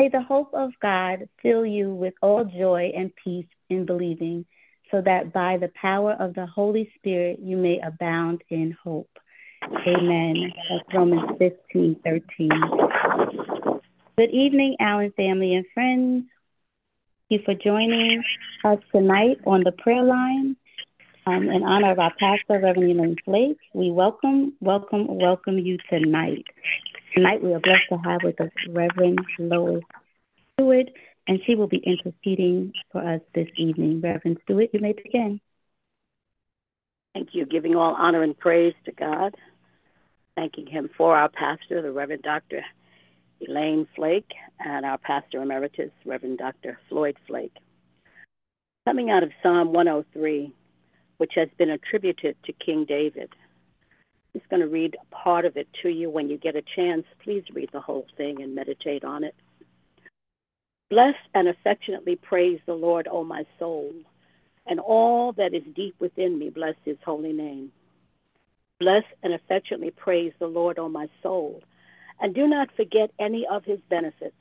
May the hope of God fill you with all joy and peace in believing, so that by the power of the Holy Spirit you may abound in hope. Amen. That's Romans 15 13. Good evening, Allen family and friends. Thank you for joining us tonight on the prayer line. Um, in honor of our pastor, Reverend Elaine Flake, we welcome, welcome, welcome you tonight. Tonight we are blessed to have with us Reverend Lois Stewart, and she will be interceding for us this evening. Reverend Stewart, you may begin. Thank you. Giving all honor and praise to God. Thanking Him for our pastor, the Reverend Dr. Elaine Flake, and our pastor emeritus, Reverend Dr. Floyd Flake. Coming out of Psalm 103, which has been attributed to King David. Just going to read a part of it to you. When you get a chance, please read the whole thing and meditate on it. Bless and affectionately praise the Lord, O my soul, and all that is deep within me, bless his holy name. Bless and affectionately praise the Lord, O my soul, and do not forget any of his benefits,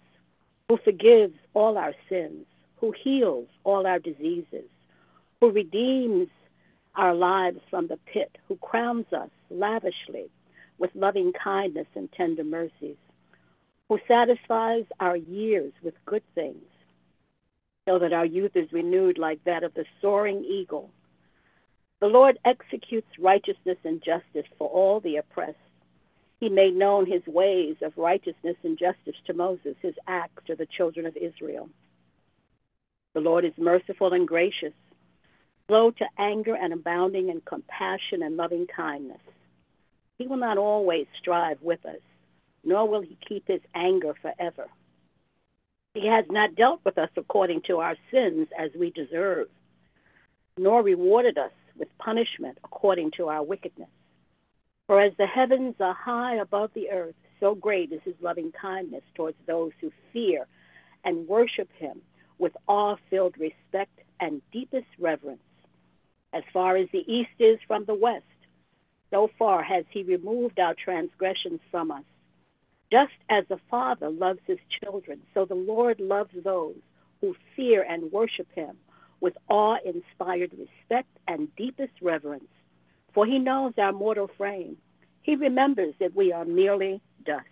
who forgives all our sins, who heals all our diseases, who redeems our lives from the pit, who crowns us lavishly with loving kindness and tender mercies, who satisfies our years with good things, so that our youth is renewed like that of the soaring eagle. The Lord executes righteousness and justice for all the oppressed. He made known his ways of righteousness and justice to Moses, his acts to the children of Israel. The Lord is merciful and gracious slow to anger and abounding in compassion and loving kindness. He will not always strive with us, nor will he keep his anger forever. He has not dealt with us according to our sins as we deserve, nor rewarded us with punishment according to our wickedness. For as the heavens are high above the earth, so great is his loving kindness towards those who fear and worship him with awe filled respect and deepest reverence. As far as the east is from the west, so far has he removed our transgressions from us. Just as the Father loves his children, so the Lord loves those who fear and worship him with awe inspired respect and deepest reverence. For he knows our mortal frame. He remembers that we are merely dust.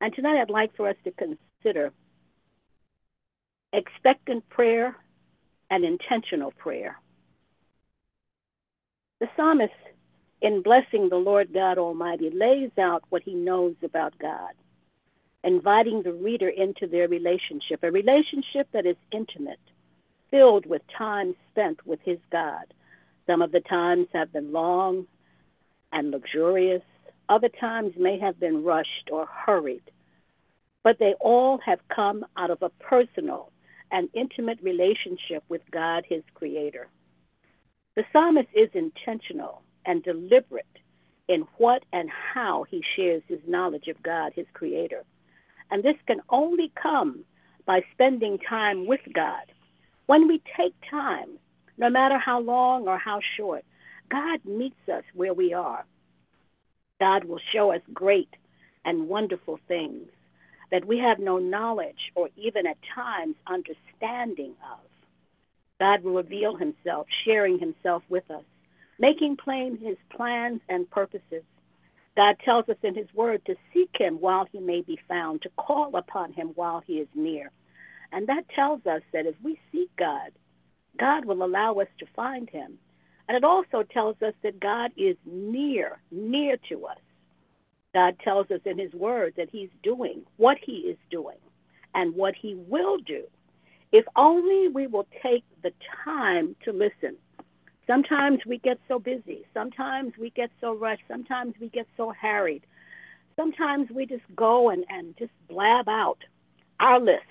And tonight I'd like for us to consider expectant prayer and intentional prayer. The psalmist, in blessing the Lord God Almighty, lays out what he knows about God, inviting the reader into their relationship, a relationship that is intimate, filled with time spent with his God. Some of the times have been long and luxurious, other times may have been rushed or hurried, but they all have come out of a personal and intimate relationship with God, his Creator. The psalmist is intentional and deliberate in what and how he shares his knowledge of God, his creator. And this can only come by spending time with God. When we take time, no matter how long or how short, God meets us where we are. God will show us great and wonderful things that we have no knowledge or even at times understanding of. God will reveal himself, sharing himself with us, making plain his plans and purposes. God tells us in his word to seek him while he may be found, to call upon him while he is near. And that tells us that if we seek God, God will allow us to find him. And it also tells us that God is near, near to us. God tells us in his word that he's doing what he is doing and what he will do if only we will take the time to listen. Sometimes we get so busy. Sometimes we get so rushed. Sometimes we get so harried. Sometimes we just go and, and just blab out our list.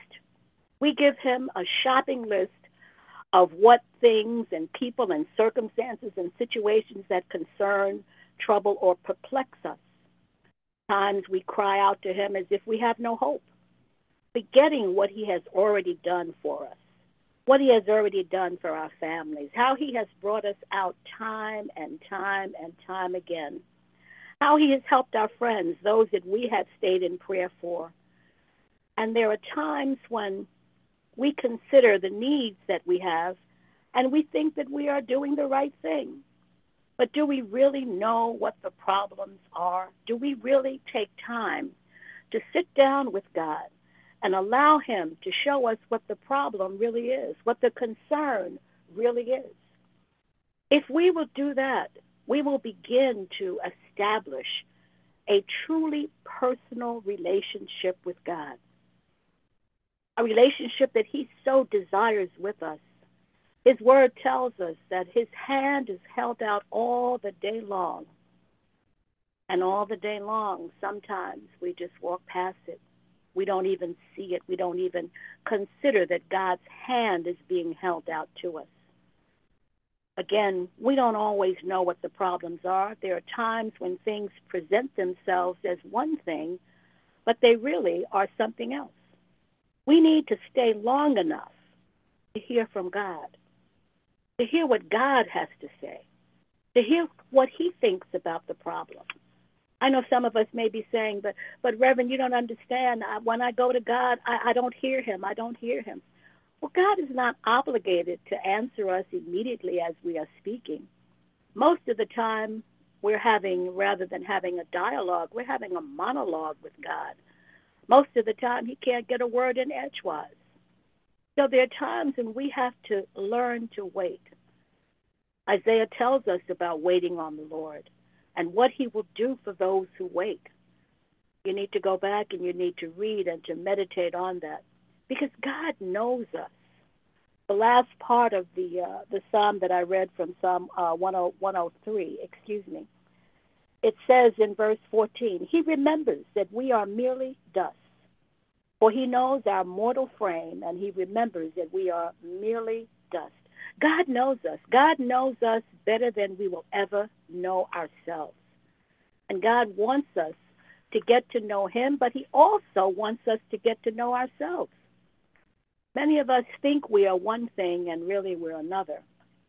We give him a shopping list of what things and people and circumstances and situations that concern, trouble, or perplex us. Times we cry out to him as if we have no hope forgetting what he has already done for us, what he has already done for our families, how he has brought us out time and time and time again, how he has helped our friends, those that we have stayed in prayer for. And there are times when we consider the needs that we have and we think that we are doing the right thing. But do we really know what the problems are? Do we really take time to sit down with God and allow Him to show us what the problem really is, what the concern really is? If we will do that, we will begin to establish a truly personal relationship with God, a relationship that He so desires with us. His word tells us that His hand is held out all the day long. And all the day long, sometimes we just walk past it. We don't even see it. We don't even consider that God's hand is being held out to us. Again, we don't always know what the problems are. There are times when things present themselves as one thing, but they really are something else. We need to stay long enough to hear from God, to hear what God has to say, to hear what He thinks about the problem. I know some of us may be saying, but, but Reverend, you don't understand. I, when I go to God, I, I don't hear Him. I don't hear Him. Well, God is not obligated to answer us immediately as we are speaking. Most of the time, we're having, rather than having a dialogue, we're having a monologue with God. Most of the time, He can't get a word in edgewise. So there are times when we have to learn to wait. Isaiah tells us about waiting on the Lord and what He will do for those who wait. You need to go back and you need to read and to meditate on that because God knows us. The last part of the uh, the psalm that I read from Psalm uh, 103, excuse me, it says in verse 14, He remembers that we are merely dust, for He knows our mortal frame, and He remembers that we are merely dust. God knows us. God knows us better than we will ever know ourselves. And God wants us to get to know Him, but He also wants us to get to know ourselves. Many of us think we are one thing and really we're another.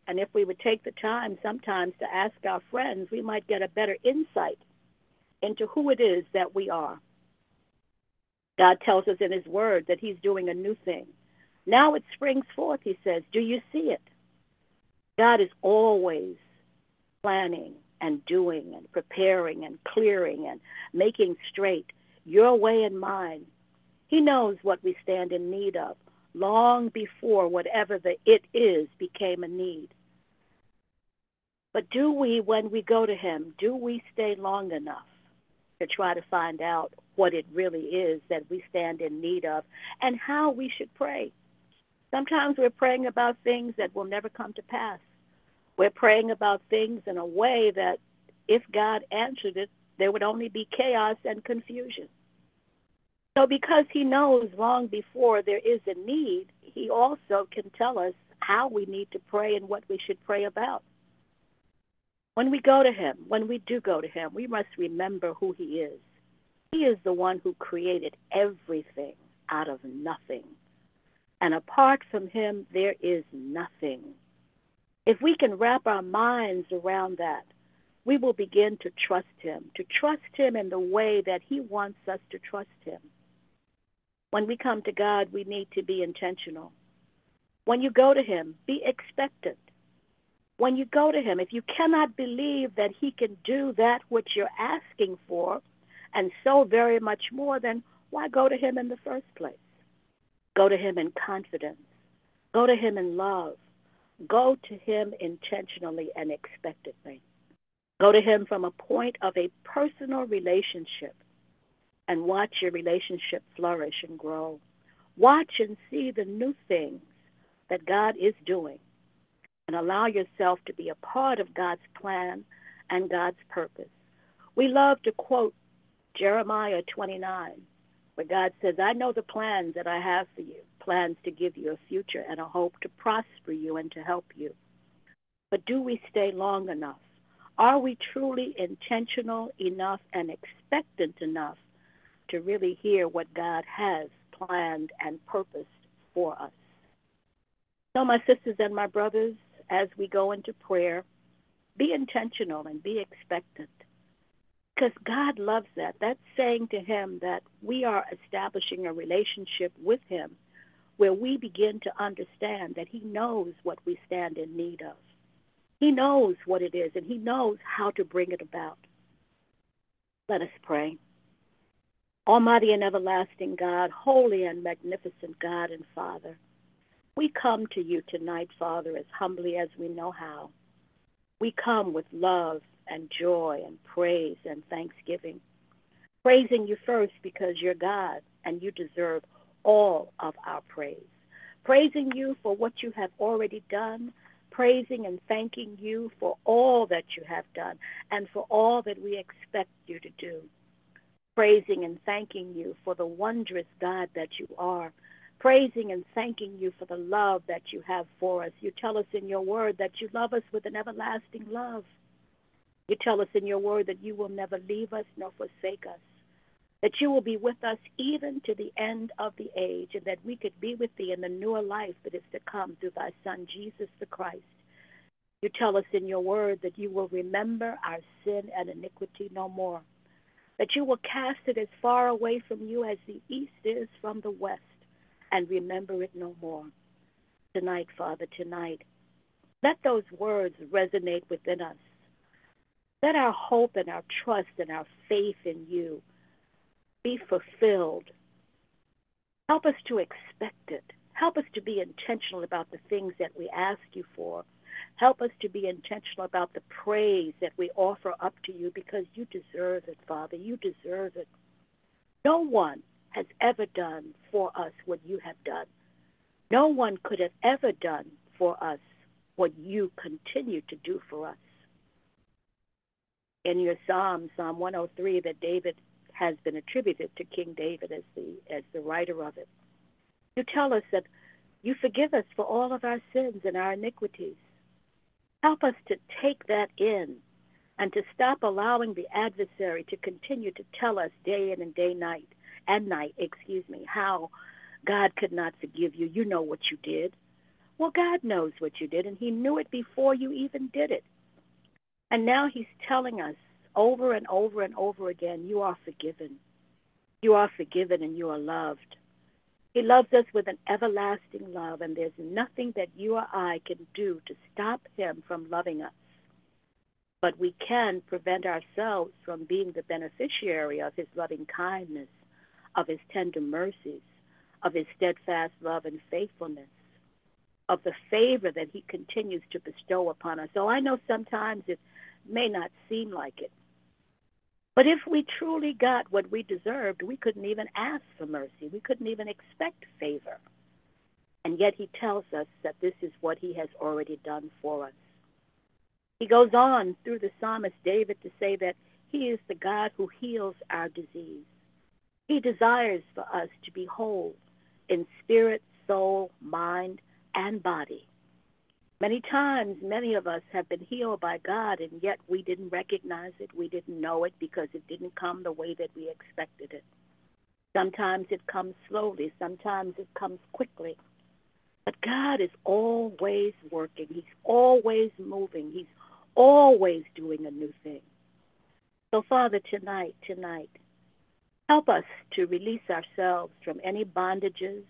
And if we would take the time sometimes to ask our friends, we might get a better insight into who it is that we are. God tells us in His Word that He's doing a new thing. Now it springs forth, He says. Do you see it? God is always planning and doing and preparing and clearing and making straight your way and mine. He knows what we stand in need of long before whatever the it is became a need. But do we, when we go to Him, do we stay long enough to try to find out what it really is that we stand in need of and how we should pray? Sometimes we're praying about things that will never come to pass. We're praying about things in a way that if God answered it, there would only be chaos and confusion. So, because he knows long before there is a need, he also can tell us how we need to pray and what we should pray about. When we go to him, when we do go to him, we must remember who he is. He is the one who created everything out of nothing. And apart from him, there is nothing. If we can wrap our minds around that, we will begin to trust him, to trust him in the way that he wants us to trust him. When we come to God, we need to be intentional. When you go to Him, be expectant. When you go to Him, if you cannot believe that He can do that which you're asking for, and so very much more, then why go to Him in the first place? Go to Him in confidence. Go to Him in love. Go to Him intentionally and expectantly. Go to Him from a point of a personal relationship and watch your relationship flourish and grow. Watch and see the new things that God is doing and allow yourself to be a part of God's plan and God's purpose. We love to quote Jeremiah 29, where God says, I know the plans that I have for you, plans to give you a future and a hope to prosper you and to help you. But do we stay long enough? Are we truly intentional enough and expectant enough to really hear what God has planned and purposed for us. So, my sisters and my brothers, as we go into prayer, be intentional and be expectant. Because God loves that. That's saying to Him that we are establishing a relationship with Him where we begin to understand that He knows what we stand in need of. He knows what it is, and He knows how to bring it about. Let us pray. Almighty and everlasting God, holy and magnificent God and Father, we come to you tonight, Father, as humbly as we know how. We come with love and joy and praise and thanksgiving, praising you first because you're God and you deserve all of our praise. Praising you for what you have already done, praising and thanking you for all that you have done and for all that we expect you to do praising and thanking you for the wondrous God that you are, praising and thanking you for the love that you have for us. You tell us in your word that you love us with an everlasting love. You tell us in your word that you will never leave us nor forsake us, that you will be with us even to the end of the age, and that we could be with thee in the newer life that is to come through thy Son, Jesus the Christ. You tell us in your word that you will remember our sin and iniquity no more that you will cast it as far away from you as the east is from the west, and remember it no more. Tonight, Father, tonight, let those words resonate within us. Let our hope and our trust and our faith in you be fulfilled. Help us to expect it. Help us to be intentional about the things that we ask you for Help us to be intentional about the praise that we offer up to you because you deserve it, Father. You deserve it. No one has ever done for us what you have done. No one could have ever done for us what you continue to do for us. In your psalm, Psalm 103, that David has been attributed to King David as the as the writer of it. You tell us that you forgive us for all of our sins and our iniquities. Help us to take that in and to stop allowing the adversary to continue to tell us day in and day night and night, excuse me, how God could not forgive you. You know what you did. Well, God knows what you did, and He knew it before you even did it. And now He's telling us over and over and over again you are forgiven. You are forgiven and you are loved. He loves us with an everlasting love, and there's nothing that you or I can do to stop Him from loving us. But we can prevent ourselves from being the beneficiary of His loving kindness, of His tender mercies, of His steadfast love and faithfulness, of the favor that He continues to bestow upon us. So I know sometimes it may not seem like it, but if we truly got what we deserved, we couldn't even ask for mercy. We couldn't even expect favor. And yet he tells us that this is what he has already done for us. He goes on through the psalmist David to say that he is the God who heals our disease. He desires for us to be whole in spirit, soul, mind, and body. Many times, many of us have been healed by God, and yet we didn't recognize it. We didn't know it because it didn't come the way that we expected it. Sometimes it comes slowly, sometimes it comes quickly. But God is always working, He's always moving, He's always doing a new thing. So, Father, tonight, tonight, help us to release ourselves from any bondages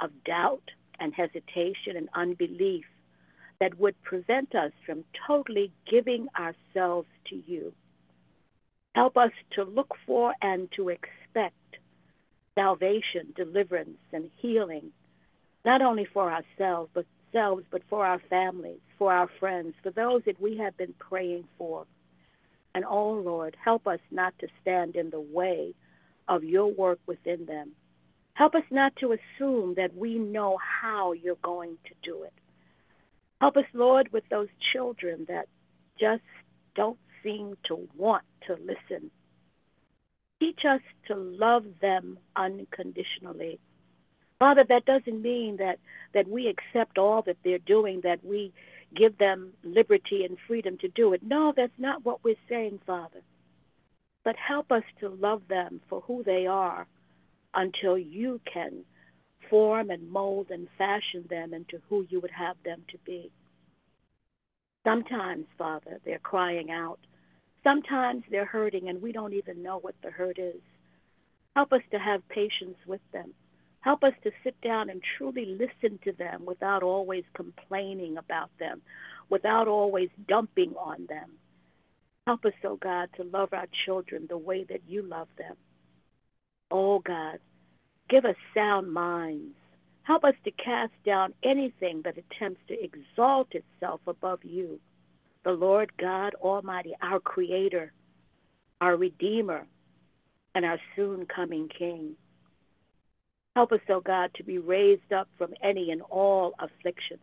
of doubt and hesitation and unbelief that would prevent us from totally giving ourselves to you. Help us to look for and to expect salvation, deliverance, and healing, not only for ourselves, but selves, but for our families, for our friends, for those that we have been praying for. And oh Lord, help us not to stand in the way of your work within them. Help us not to assume that we know how you're going to do it. Help us, Lord, with those children that just don't seem to want to listen. Teach us to love them unconditionally. Father, that doesn't mean that, that we accept all that they're doing, that we give them liberty and freedom to do it. No, that's not what we're saying, Father. But help us to love them for who they are until you can form and mold and fashion them into who you would have them to be. Sometimes, Father, they're crying out Sometimes they're hurting and we don't even know what the hurt is. Help us to have patience with them. Help us to sit down and truly listen to them without always complaining about them, without always dumping on them. Help us, oh God, to love our children the way that you love them. Oh God, give us sound minds. Help us to cast down anything that attempts to exalt itself above you, the Lord God Almighty, our Creator, our Redeemer, and our soon coming King. Help us, O oh God, to be raised up from any and all afflictions.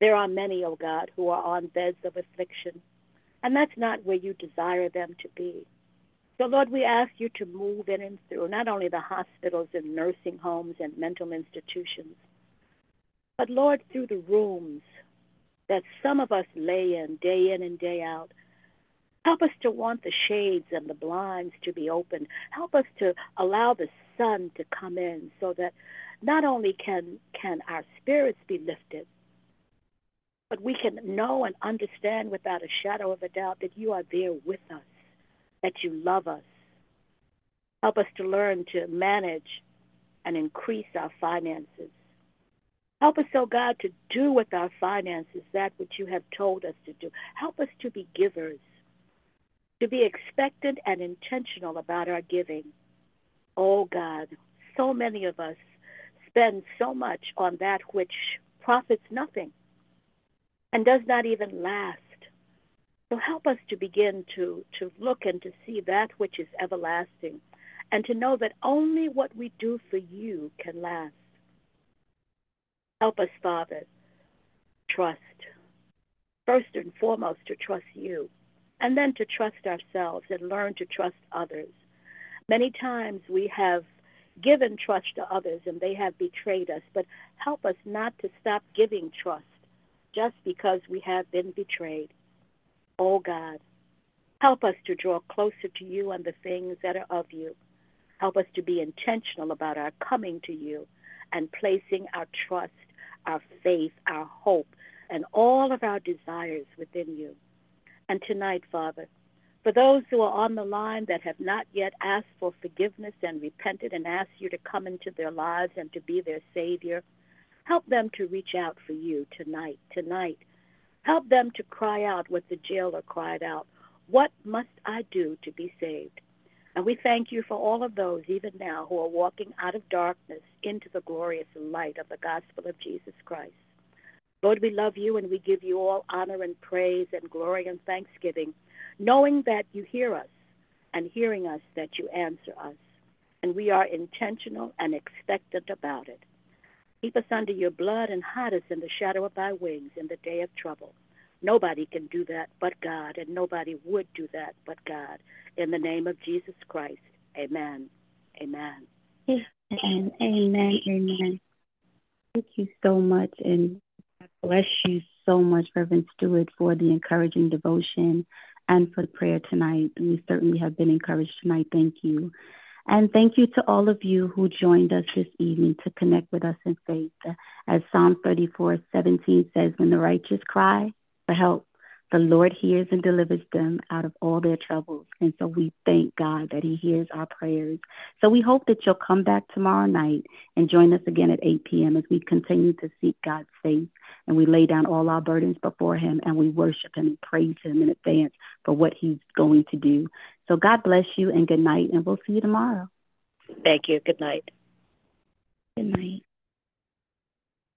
There are many, O oh God, who are on beds of affliction, and that's not where you desire them to be. So, Lord, we ask you to move in and through not only the hospitals and nursing homes and mental institutions, but, Lord, through the rooms that some of us lay in day in and day out. Help us to want the shades and the blinds to be open. Help us to allow the sun to come in so that not only can, can our spirits be lifted, but we can know and understand without a shadow of a doubt that you are there with us, that you love us. Help us to learn to manage and increase our finances. Help us, oh God, to do with our finances that which you have told us to do. Help us to be givers, to be expectant and intentional about our giving. Oh God, so many of us spend so much on that which profits nothing and does not even last. So help us to begin to, to look and to see that which is everlasting and to know that only what we do for you can last. Help us, Father, trust. First and foremost, to trust you, and then to trust ourselves and learn to trust others. Many times we have given trust to others and they have betrayed us, but help us not to stop giving trust just because we have been betrayed. Oh God, help us to draw closer to you and the things that are of you. Help us to be intentional about our coming to you and placing our trust, our faith, our hope, and all of our desires within you. And tonight, Father, for those who are on the line that have not yet asked for forgiveness and repented and asked you to come into their lives and to be their Savior, help them to reach out for you tonight, tonight. Help them to cry out what the jailer cried out What must I do to be saved? And we thank you for all of those, even now, who are walking out of darkness into the glorious light of the gospel of Jesus Christ. Lord, we love you and we give you all honor and praise and glory and thanksgiving knowing that you hear us and hearing us that you answer us. And we are intentional and expectant about it. Keep us under your blood and hide us in the shadow of thy wings in the day of trouble. Nobody can do that but God, and nobody would do that but God. In the name of Jesus Christ, amen. Amen. Amen. Amen. Amen. Thank you so much, and bless you so much, Reverend Stewart, for the encouraging devotion and for the prayer tonight. We certainly have been encouraged tonight. Thank you. And thank you to all of you who joined us this evening to connect with us in faith. As Psalm 34 17 says, When the righteous cry for help, the Lord hears and delivers them out of all their troubles. And so we thank God that He hears our prayers. So we hope that you'll come back tomorrow night and join us again at 8 p.m. as we continue to seek God's face and we lay down all our burdens before Him and we worship Him and praise Him in advance for what He's going to do. So God bless you and good night, and we'll see you tomorrow. Thank you. Good night. Good night.